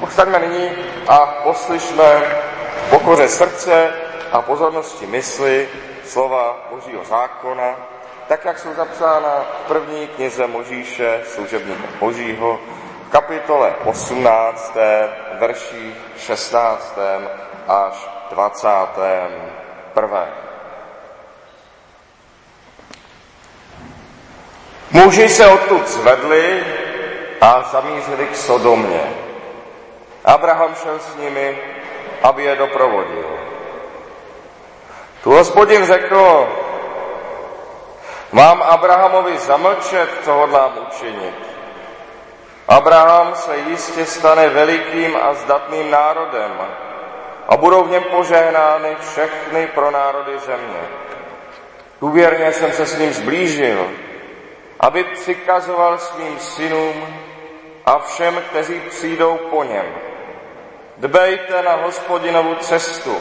Povstaňme nyní a poslyšme pokoře srdce a pozornosti mysli slova Božího zákona, tak jak jsou zapsána v první knize Možíše, služebníka Božího, v kapitole 18, verší 16 až 21. Muži se odtud zvedli a zamířili k Sodomě. Abraham šel s nimi, aby je doprovodil. Tu hospodin řekl, mám Abrahamovi zamlčet, co hodlám učinit. Abraham se jistě stane velikým a zdatným národem a budou v něm požehnány všechny pro národy země. Důvěrně jsem se s ním zblížil, aby přikazoval svým synům a všem, kteří přijdou po něm. Dbejte na hospodinovu cestu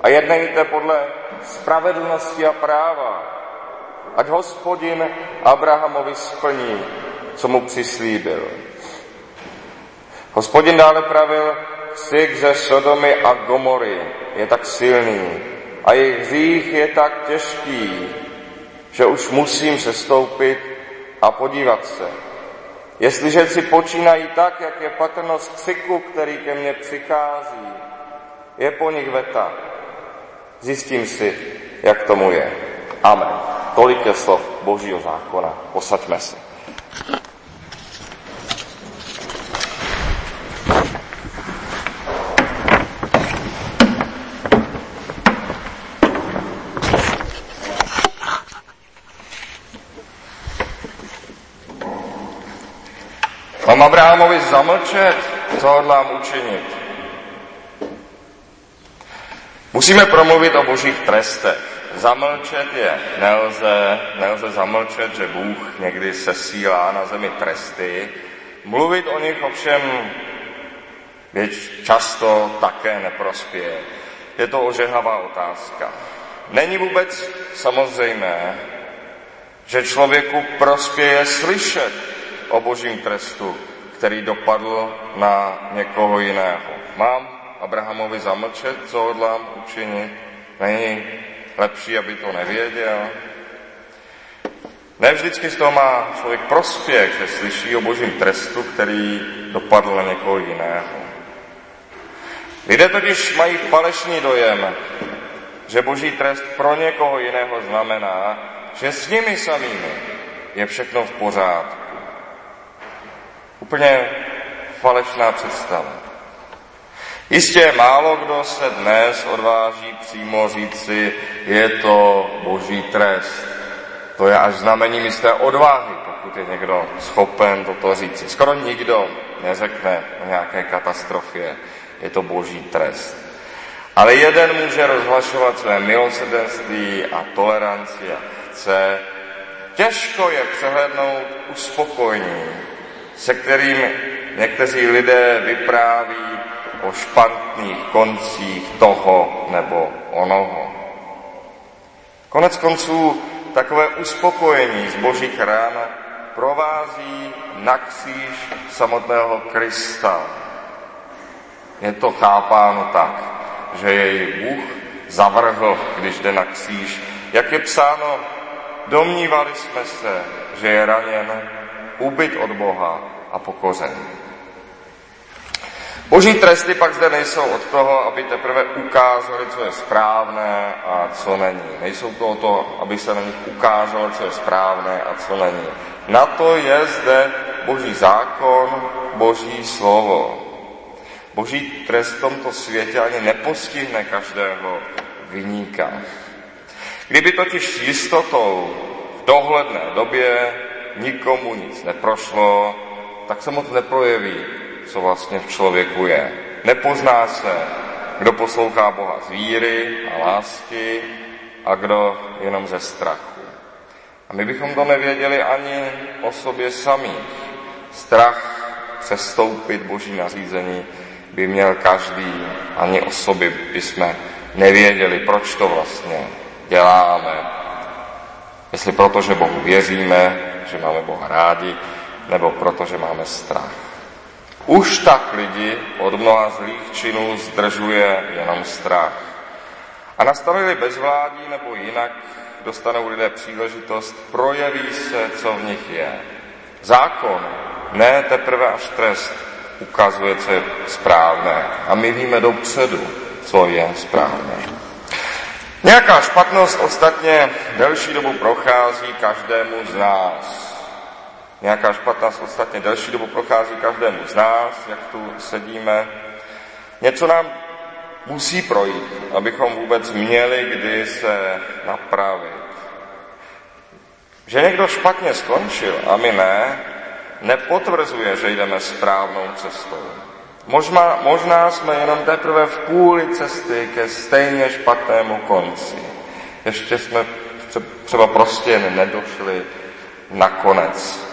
a jednejte podle spravedlnosti a práva, ať hospodin Abrahamovi splní, co mu přislíbil. Hospodin dále pravil, ksik ze Sodomy a Gomory je tak silný a jejich hřích je tak těžký, že už musím sestoupit a podívat se. Jestliže si počínají tak, jak je patrnost křiku, který ke mně přichází, je po nich veta. Zjistím si, jak tomu je. Amen. Tolik je slov Božího zákona. Posaďme se. Mám Abrahamovi zamlčet, co hodlám učinit. Musíme promluvit o božích trestech. Zamlčet je nelze, nelze zamlčet, že Bůh někdy sesílá na zemi tresty. Mluvit o nich ovšem věč často také neprospěje. Je to ožehavá otázka. Není vůbec samozřejmé, že člověku prospěje slyšet o božím trestu, který dopadl na někoho jiného. Mám Abrahamovi zamlčet, co hodlám učinit? Není lepší, aby to nevěděl? Ne vždycky z toho má člověk prospěch, že slyší o božím trestu, který dopadl na někoho jiného. Lidé totiž mají falešný dojem, že boží trest pro někoho jiného znamená, že s nimi samými je všechno v pořádku. Úplně falešná představa. Jistě málo kdo se dnes odváží přímo říci, je to boží trest. To je až znamení jisté odvahy, pokud je někdo schopen toto říci. Skoro nikdo neřekne o nějaké katastrofě, je to boží trest. Ale jeden může rozhlašovat své milosrdenství a toleranci a chce. Těžko je přehlednout uspokojení, se kterým někteří lidé vypráví o špatných koncích toho nebo onoho. Konec konců takové uspokojení z božích rán provází na kříž samotného Krista. Je to chápáno tak, že jej Bůh zavrhl, když jde na kříž. Jak je psáno, domnívali jsme se, že je raněn, ubyt od Boha a pokořen. Boží tresty pak zde nejsou od toho, aby teprve ukázali, co je správné a co není. Nejsou to o to, aby se na nich ukázalo, co je správné a co není. Na to je zde Boží zákon, Boží slovo. Boží trest v tomto světě ani nepostihne každého vyníka. Kdyby totiž s jistotou v dohledné době nikomu nic neprošlo, tak se moc neprojeví, co vlastně v člověku je. Nepozná se, kdo poslouchá Boha z víry a lásky a kdo jenom ze strachu. A my bychom to nevěděli ani o sobě samých. Strach přestoupit Boží nařízení by měl každý, ani o sobě bychom nevěděli, proč to vlastně děláme. Jestli proto, že Bohu věříme, že máme Boha rádi, nebo proto, že máme strach. Už tak lidi od mnoha zlých činů zdržuje jenom strach. A nastane bezvládí nebo jinak dostanou lidé příležitost, projeví se, co v nich je. Zákon, ne teprve až trest, ukazuje, co je správné. A my víme dopředu, co je správné. Nějaká špatnost ostatně delší dobu prochází každému z nás. Nějaká špatnost ostatně delší dobu prochází každému z nás, jak tu sedíme. Něco nám musí projít, abychom vůbec měli kdy se napravit. Že někdo špatně skončil a my ne, nepotvrzuje, že jdeme správnou cestou. Možná, možná jsme jenom teprve v půli cesty ke stejně špatnému konci. Ještě jsme třeba prostě nedošli na konec.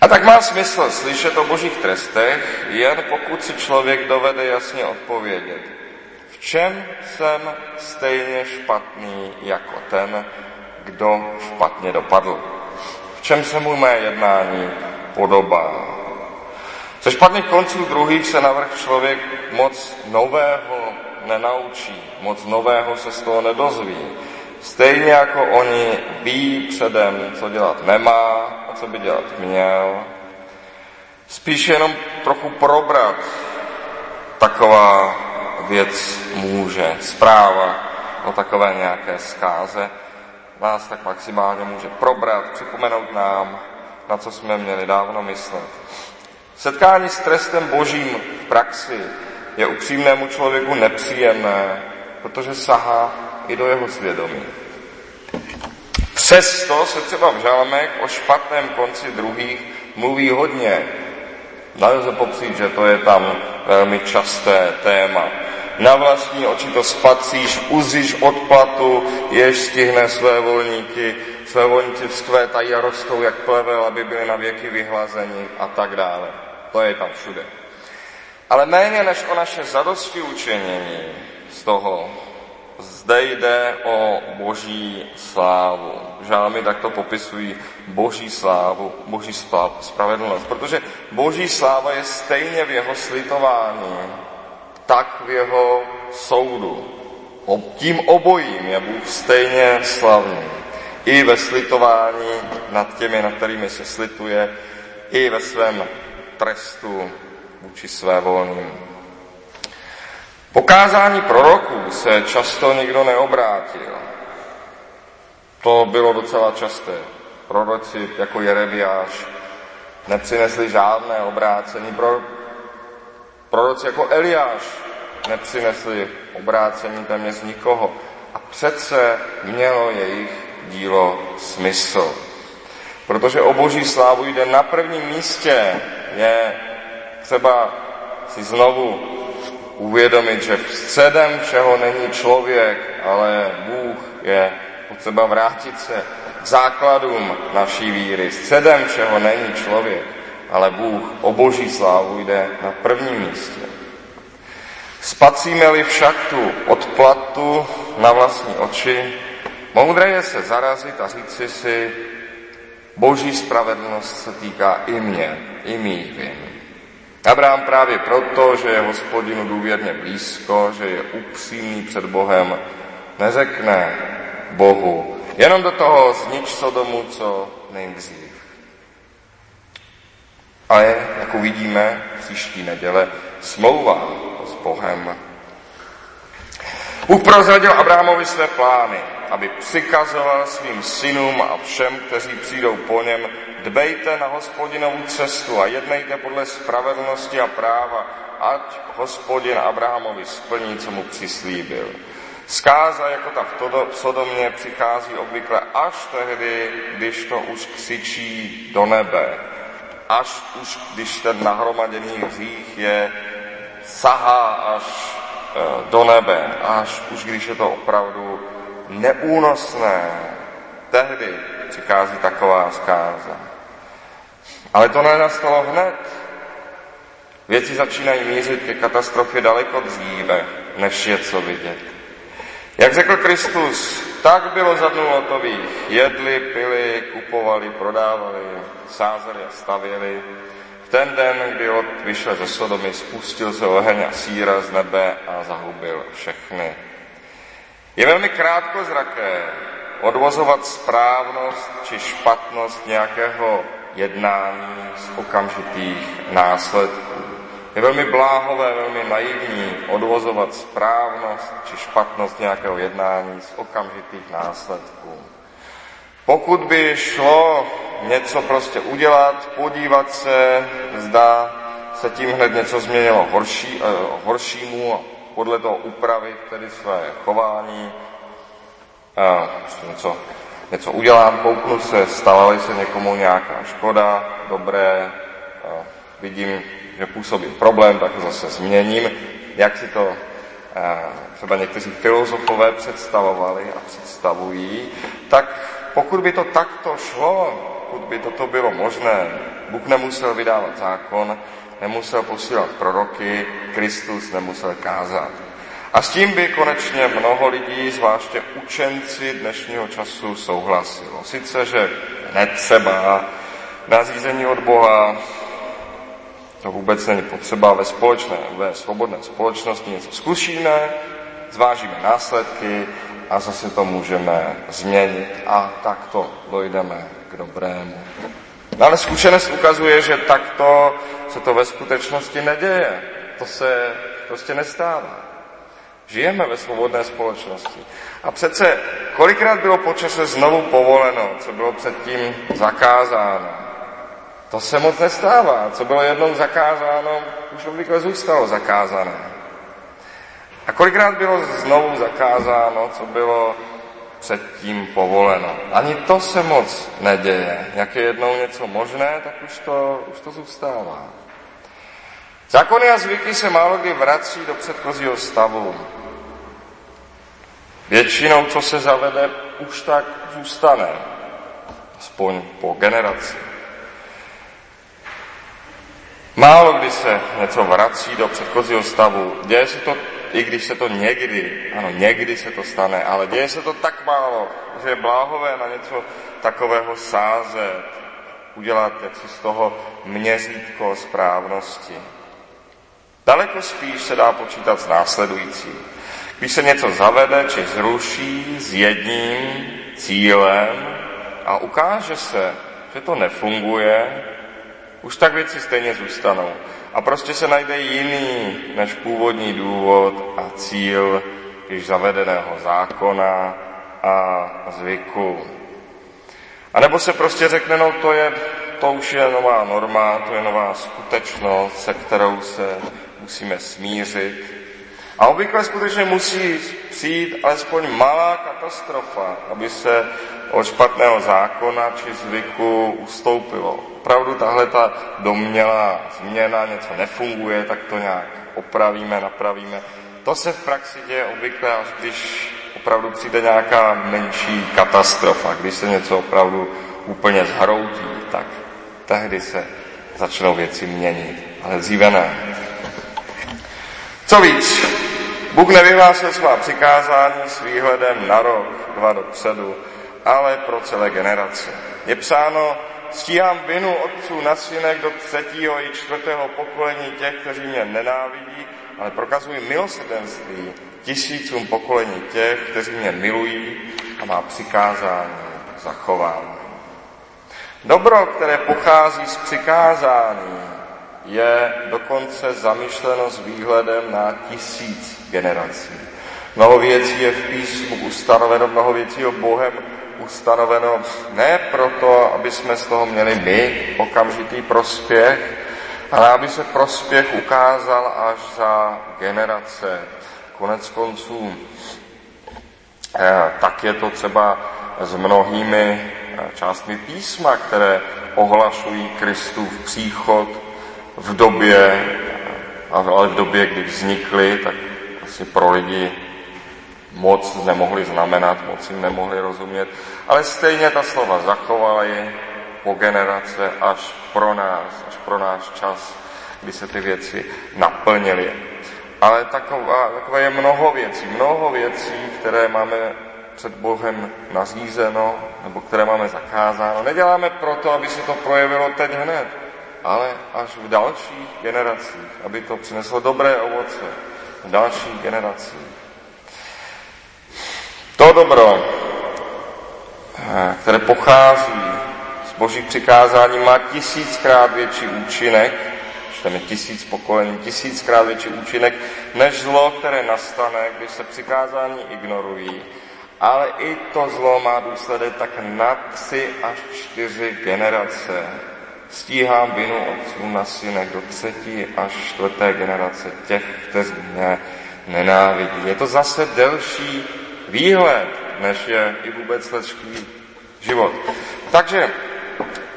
A tak má smysl slyšet o božích trestech, jen pokud si člověk dovede jasně odpovědět. V čem jsem stejně špatný jako ten, kdo špatně dopadl? V čem se mu mé jednání podobá? Ze špatných konců druhých se navrh člověk moc nového nenaučí, moc nového se z toho nedozví. Stejně jako oni ví předem, co dělat nemá a co by dělat měl. Spíš jenom trochu probrat taková věc může. Zpráva o takové nějaké zkáze nás tak maximálně může probrat, připomenout nám, na co jsme měli dávno myslet. Setkání s trestem božím v praxi je upřímnému člověku nepříjemné, protože sahá i do jeho svědomí. Přesto se třeba v žalmech o špatném konci druhých mluví hodně. Nelze popřít, že to je tam velmi časté téma. Na vlastní oči to spacíš, uzíš odplatu, jež stihne své volníky, své volníci vzkvétají a rostou jak plevel, aby byli na věky vyhlazeni a tak dále. To je tam všude. Ale méně než o naše zadosti učinění z toho, zde jde o boží slávu. Žálmy takto popisují boží slávu, boží spravedlnost, protože boží sláva je stejně v jeho slitování, tak v jeho soudu. Tím obojím je Bůh stejně slavný. I ve slitování nad těmi, nad kterými se slituje, i ve svém trestu vůči své volným. Pokázání proroků se často nikdo neobrátil. To bylo docela časté. Proroci jako Jeremiáš nepřinesli žádné obrácení. Pro, proroci jako Eliáš nepřinesli obrácení téměř nikoho. A přece mělo jejich dílo smysl. Protože o boží slávu jde na prvním místě. Je třeba si znovu uvědomit, že středem všeho není člověk, ale Bůh je potřeba vrátit se k základům naší víry. Středem všeho není člověk, ale Bůh o boží slávu jde na prvním místě. Spacíme-li však tu odplatu na vlastní oči, moudré je se zarazit a říci si, boží spravedlnost se týká i mě, i mých vin. Abraham právě proto, že je hospodinu důvěrně blízko, že je upřímný před Bohem, neřekne Bohu, jenom do toho znič Sodomu co nejdřív. Ale, jak uvidíme příští neděle, smlouva s Bohem. Bůh prozradil Abrahamovi své plány, aby přikazoval svým synům a všem, kteří přijdou po něm, dbejte na hospodinovu cestu a jednejte podle spravedlnosti a práva, ať hospodin Abrahamovi splní, co mu přislíbil. Zkáza jako ta v Sodomě přichází obvykle až tehdy, když to už křičí do nebe. Až už, když ten nahromaděný hřích je, sahá až e, do nebe, až už když je to opravdu neúnosné, tehdy přichází taková zkáza. Ale to nenastalo hned. Věci začínají mířit ke katastrofě daleko dříve, než je co vidět. Jak řekl Kristus, tak bylo za dnů Jedli, pili, kupovali, prodávali, sázeli a stavěli. V ten den, kdy Lot vyšel ze Sodomy, spustil se oheň a síra z nebe a zahubil všechny. Je velmi krátkozraké odvozovat správnost či špatnost nějakého jednání z okamžitých následků. Je velmi bláhové, velmi naivní odvozovat správnost či špatnost nějakého jednání z okamžitých následků. Pokud by šlo něco prostě udělat, podívat se, zda se tím hned něco změnilo horší, eh, horšímu podle toho upravit tedy své chování, prostě něco, něco udělám, kouknu se, stala se někomu nějaká škoda, dobré, eh, vidím, že působí problém, tak zase změním, jak si to třeba někteří filozofové představovali a představují, tak pokud by to takto šlo, pokud by toto bylo možné, Bůh nemusel vydávat zákon, nemusel posílat proroky, Kristus nemusel kázat. A s tím by konečně mnoho lidí, zvláště učenci dnešního času, souhlasilo. Sice, že netřeba nařízení od Boha, to vůbec není potřeba ve společné, ve svobodné společnosti něco zkusíme, zvážíme následky a zase to můžeme změnit a takto dojdeme k dobrému. Ale zkušenost ukazuje, že takto se to ve skutečnosti neděje. To se prostě nestává. Žijeme ve svobodné společnosti. A přece kolikrát bylo počase znovu povoleno, co bylo předtím zakázáno. To se moc nestává. Co bylo jednou zakázáno, už obvykle zůstalo zakázané. A kolikrát bylo znovu zakázáno, co bylo předtím povoleno. Ani to se moc neděje. Jak je jednou něco možné, tak už to, už to zůstává. Zákony a zvyky se málo kdy vrací do předchozího stavu. Většinou, co se zavede, už tak zůstane. Aspoň po generaci. Málo kdy se něco vrací do předchozího stavu. Děje se to, i když se to někdy, ano, někdy se to stane, ale děje se to tak málo, že je bláhové na něco takového sázet, udělat jaksi z toho měřítko správnosti. Daleko spíš se dá počítat s následujícím. Když se něco zavede či zruší s jedním cílem a ukáže se, že to nefunguje, už tak věci stejně zůstanou. A prostě se najde jiný než původní důvod a cíl již zavedeného zákona a zvyku. A nebo se prostě řekne, no to je, to už je nová norma, to je nová skutečnost, se kterou se musíme smířit. A obvykle skutečně musí přijít alespoň malá katastrofa, aby se od špatného zákona či zvyku ustoupilo. Opravdu tahle ta domělá změna, něco nefunguje, tak to nějak opravíme, napravíme. To se v praxi děje obvykle, až když opravdu přijde nějaká menší katastrofa, když se něco opravdu úplně zhroutí, tak tehdy se začnou věci měnit, ale dříve ne. Co víc, Bůh nevyhlásil svá přikázání s výhledem na rok, dva dopředu, ale pro celé generace. Je psáno, stíhám vinu otců na synek do třetího i čtvrtého pokolení těch, kteří mě nenávidí, ale prokazují milosrdenství tisícům pokolení těch, kteří mě milují a má přikázání zachování. Dobro, které pochází z přikázání, je dokonce zamýšleno s výhledem na tisíc generací. Mnoho věcí je v písmu ustanoveno, mnoho věcí je Bohem ustanoveno ne proto, aby jsme z toho měli my okamžitý prospěch, ale aby se prospěch ukázal až za generace. Konec konců, eh, tak je to třeba s mnohými eh, částmi písma, které ohlašují Kristův příchod v době, ale v době, kdy vznikly, tak vlastně pro lidi moc nemohli znamenat, moc jim nemohli rozumět, ale stejně ta slova zachovali po generace až pro nás, až pro náš čas, kdy se ty věci naplnily. Ale taková, takové je mnoho věcí, mnoho věcí, které máme před Bohem nařízeno, nebo které máme zakázáno. Neděláme proto, aby se to projevilo teď hned, ale až v dalších generacích, aby to přineslo dobré ovoce v dalších generacích. To dobro, eh, které pochází z božích přikázání, má tisíckrát větší účinek, čteme tisíc pokolení, tisíckrát větší účinek, než zlo, které nastane, když se přikázání ignorují. Ale i to zlo má důsledek tak na tři až čtyři generace. Stíhám vinu otců na synek do třetí až čtvrté generace těch, kteří mě nenávidí. Je to zase delší výhled, než je i vůbec lidský život. Takže,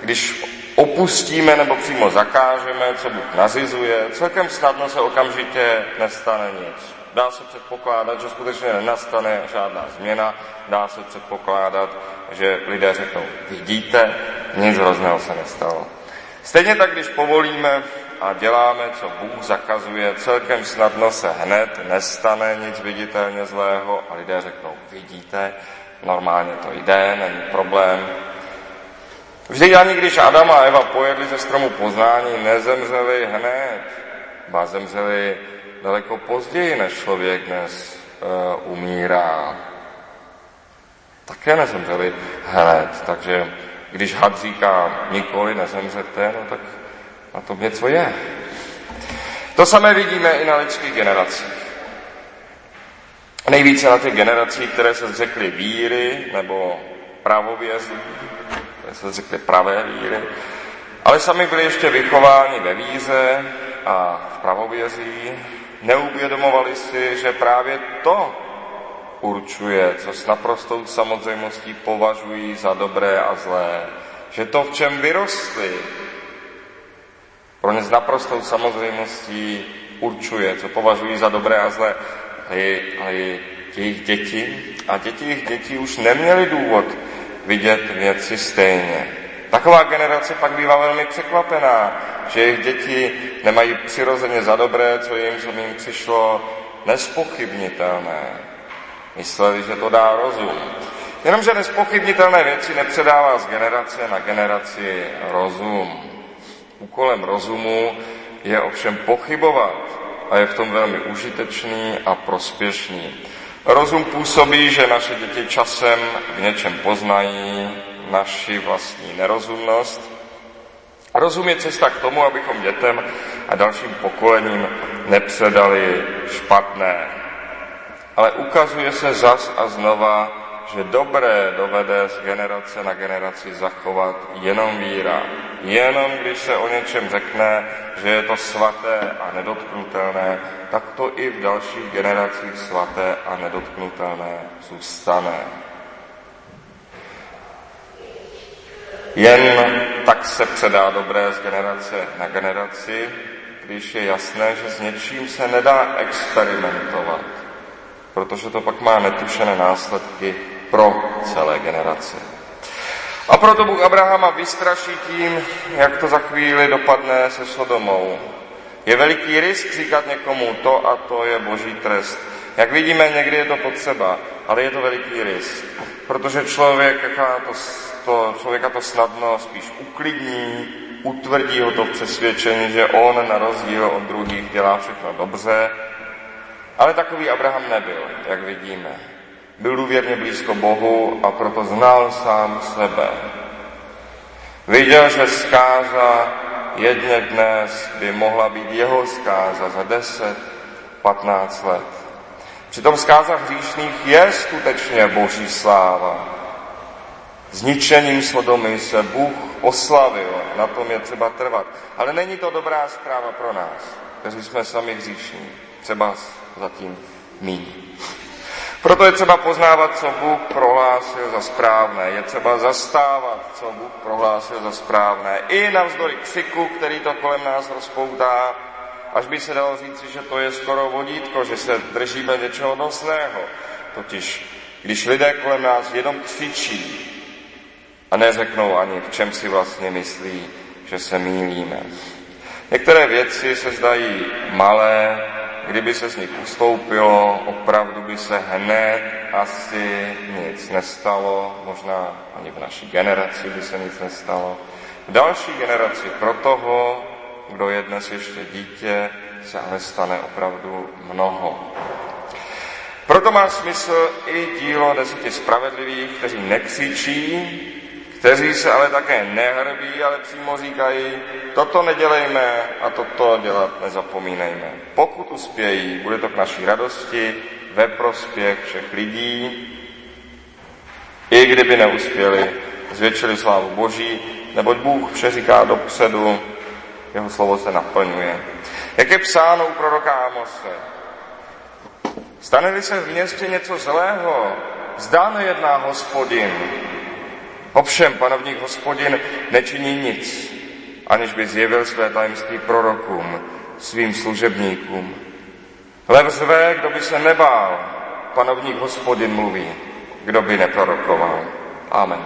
když opustíme nebo přímo zakážeme, co Bůh nazizuje, celkem snadno se okamžitě nestane nic. Dá se předpokládat, že skutečně nenastane žádná změna, dá se předpokládat, že lidé řeknou, vidíte, nic hrozného se nestalo. Stejně tak, když povolíme a děláme, co Bůh zakazuje, celkem snadno se hned nestane nic viditelně zlého a lidé řeknou, vidíte, normálně to jde, není problém. Vždy ani když Adam a Eva pojedli ze stromu poznání, nezemřeli hned, ba zemřeli daleko později, než člověk dnes uh, umírá. Také nezemřeli hned, takže když had říká nikoli nezemřete, no tak na tom něco je. To samé vidíme i na lidských generacích. Nejvíce na těch generacích, které se zřekly víry nebo pravovězí, které se zřekly pravé víry, ale sami byli ještě vychováni ve víře a v pravovězí, neuvědomovali si, že právě to určuje, co s naprostou samozřejmostí považují za dobré a zlé. Že to, v čem vyrostli, pro ně s naprostou samozřejmostí určuje, co považují za dobré a zlé. A, je, je jejich děti a děti jejich dětí už neměli důvod vidět věci stejně. Taková generace pak bývá velmi překvapená, že jejich děti nemají přirozeně za dobré, co jim, jim přišlo nespochybnitelné. Mysleli, že to dá rozum. Jenomže nespochybnitelné věci nepředává z generace na generaci rozum. Úkolem rozumu je ovšem pochybovat a je v tom velmi užitečný a prospěšný. Rozum působí, že naše děti časem v něčem poznají naši vlastní nerozumnost. Rozum je cesta k tomu, abychom dětem a dalším pokolením nepředali špatné. Ale ukazuje se zas a znova, že dobré dovede z generace na generaci zachovat jenom víra. Jenom když se o něčem řekne, že je to svaté a nedotknutelné, tak to i v dalších generacích svaté a nedotknutelné zůstane. Jen tak se předá dobré z generace na generaci, když je jasné, že s něčím se nedá experimentovat, protože to pak má netušené následky pro celé generace. A proto Bůh Abrahama vystraší tím, jak to za chvíli dopadne se Sodomou. Je veliký risk říkat někomu to a to je boží trest. Jak vidíme, někdy je to potřeba, ale je to veliký risk. Protože člověk, to, to, člověka to snadno spíš uklidní, utvrdí ho to v přesvědčení, že on na rozdíl od druhých dělá všechno dobře. Ale takový Abraham nebyl, jak vidíme. Byl důvěrně blízko Bohu a proto znal sám sebe. Viděl, že zkáza jedně dnes by mohla být jeho zkáza za 10, 15 let. Při tom zkázách hříšných je skutečně boží sláva. Zničením Sodomy se Bůh oslavil, na tom je třeba trvat. Ale není to dobrá zpráva pro nás, kteří jsme sami hříšní. Třeba zatím míní. Proto je třeba poznávat, co Bůh prohlásil za správné. Je třeba zastávat, co Bůh prohlásil za správné. I navzdory křiku, který to kolem nás rozpoutá, až by se dalo říci, že to je skoro vodítko, že se držíme něčeho nosného. Totiž, když lidé kolem nás jenom křičí a neřeknou ani, v čem si vlastně myslí, že se mýlíme. Některé věci se zdají malé, kdyby se z nich ustoupilo, opravdu by se hned asi nic nestalo, možná ani v naší generaci by se nic nestalo. další generaci pro toho, kdo je dnes ještě dítě, se ale stane opravdu mnoho. Proto má smysl i dílo deseti spravedlivých, kteří nekřičí, kteří se ale také nehrbí, ale přímo říkají, toto nedělejme a toto dělat nezapomínejme. Pokud uspějí, bude to k naší radosti, ve prospěch všech lidí, i kdyby neuspěli, zvětšili slávu Boží, neboť Bůh vše říká dopředu, jeho slovo se naplňuje. Jak je psáno u proroka Amose, stane se v městě něco zlého, zdá nejedná hospodin. Ovšem, panovník hospodin nečiní nic, aniž by zjevil své tajemství prorokům, svým služebníkům. Lev zve, kdo by se nebál, panovník hospodin mluví, kdo by neprorokoval. Amen.